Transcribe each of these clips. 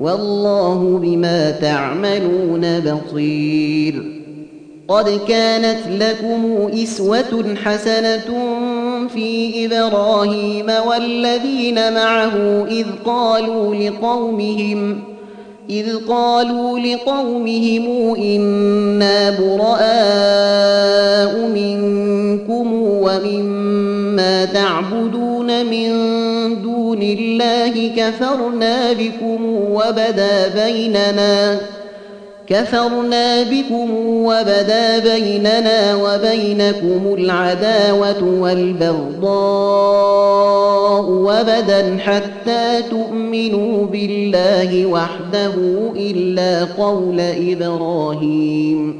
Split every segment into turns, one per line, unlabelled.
والله بما تعملون بصير. قد كانت لكم إسوة حسنة في إبراهيم والذين معه إذ قالوا لقومهم إذ قالوا لقومهم إنا براء منكم ومما تعبدون من دون الله كفرنا بكم وبدا بيننا كفرنا بكم وبدا بيننا وبينكم العداوة والبغضاء وبدا حتى تؤمنوا بالله وحده إلا قول إبراهيم.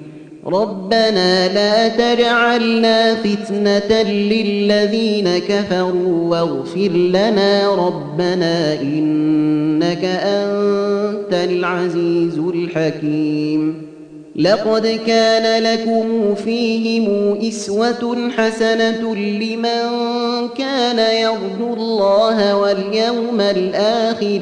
ربنا لا تجعلنا فتنة للذين كفروا واغفر لنا ربنا إنك أنت العزيز الحكيم. لقد كان لكم فيهم إسوة حسنة لمن كان يرجو الله واليوم الآخر.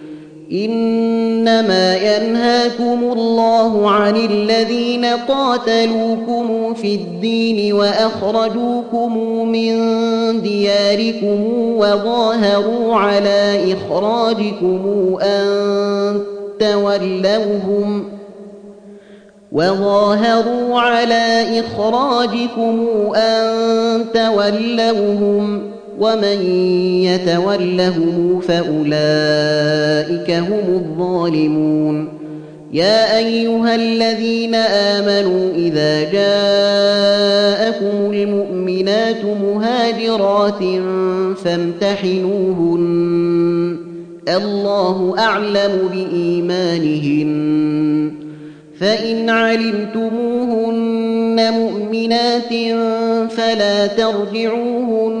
إنما ينهاكم الله عن الذين قاتلوكم في الدين وأخرجوكم من دياركم وظاهروا على إخراجكم أن تولوهم وظاهروا على إخراجكم أن تولوهم ومن يتولهم فأولئك هم الظالمون. يا أيها الذين آمنوا إذا جاءكم المؤمنات مهاجرات فامتحنوهن. الله أعلم بإيمانهن. فإن علمتموهن مؤمنات فلا ترجعوهن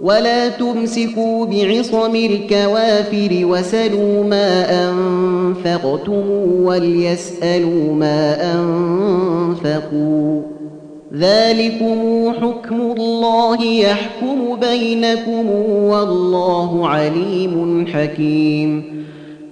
ولا تمسكوا بعصم الكوافر وسلوا ما أنفقتم وليسألوا ما أنفقوا. ذلكم حكم الله يحكم بينكم والله عليم حكيم.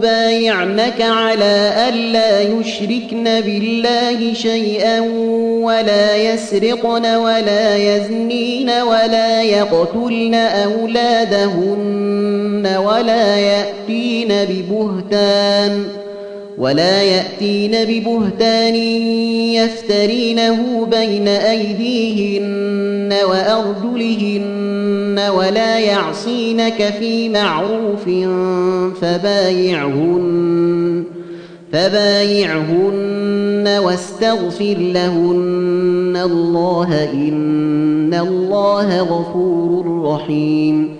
يبايعنك على ألا يشركن بالله شيئا ولا يسرقن ولا يزنين ولا يقتلن أولادهن ولا يأتين ببهتان ۖ ولا يأتين ببهتان يفترينه بين أيديهن وأرجلهن ولا يعصينك في معروف فبايعهن فبايعهن واستغفر لهن. الله إن الله غفور رحيم.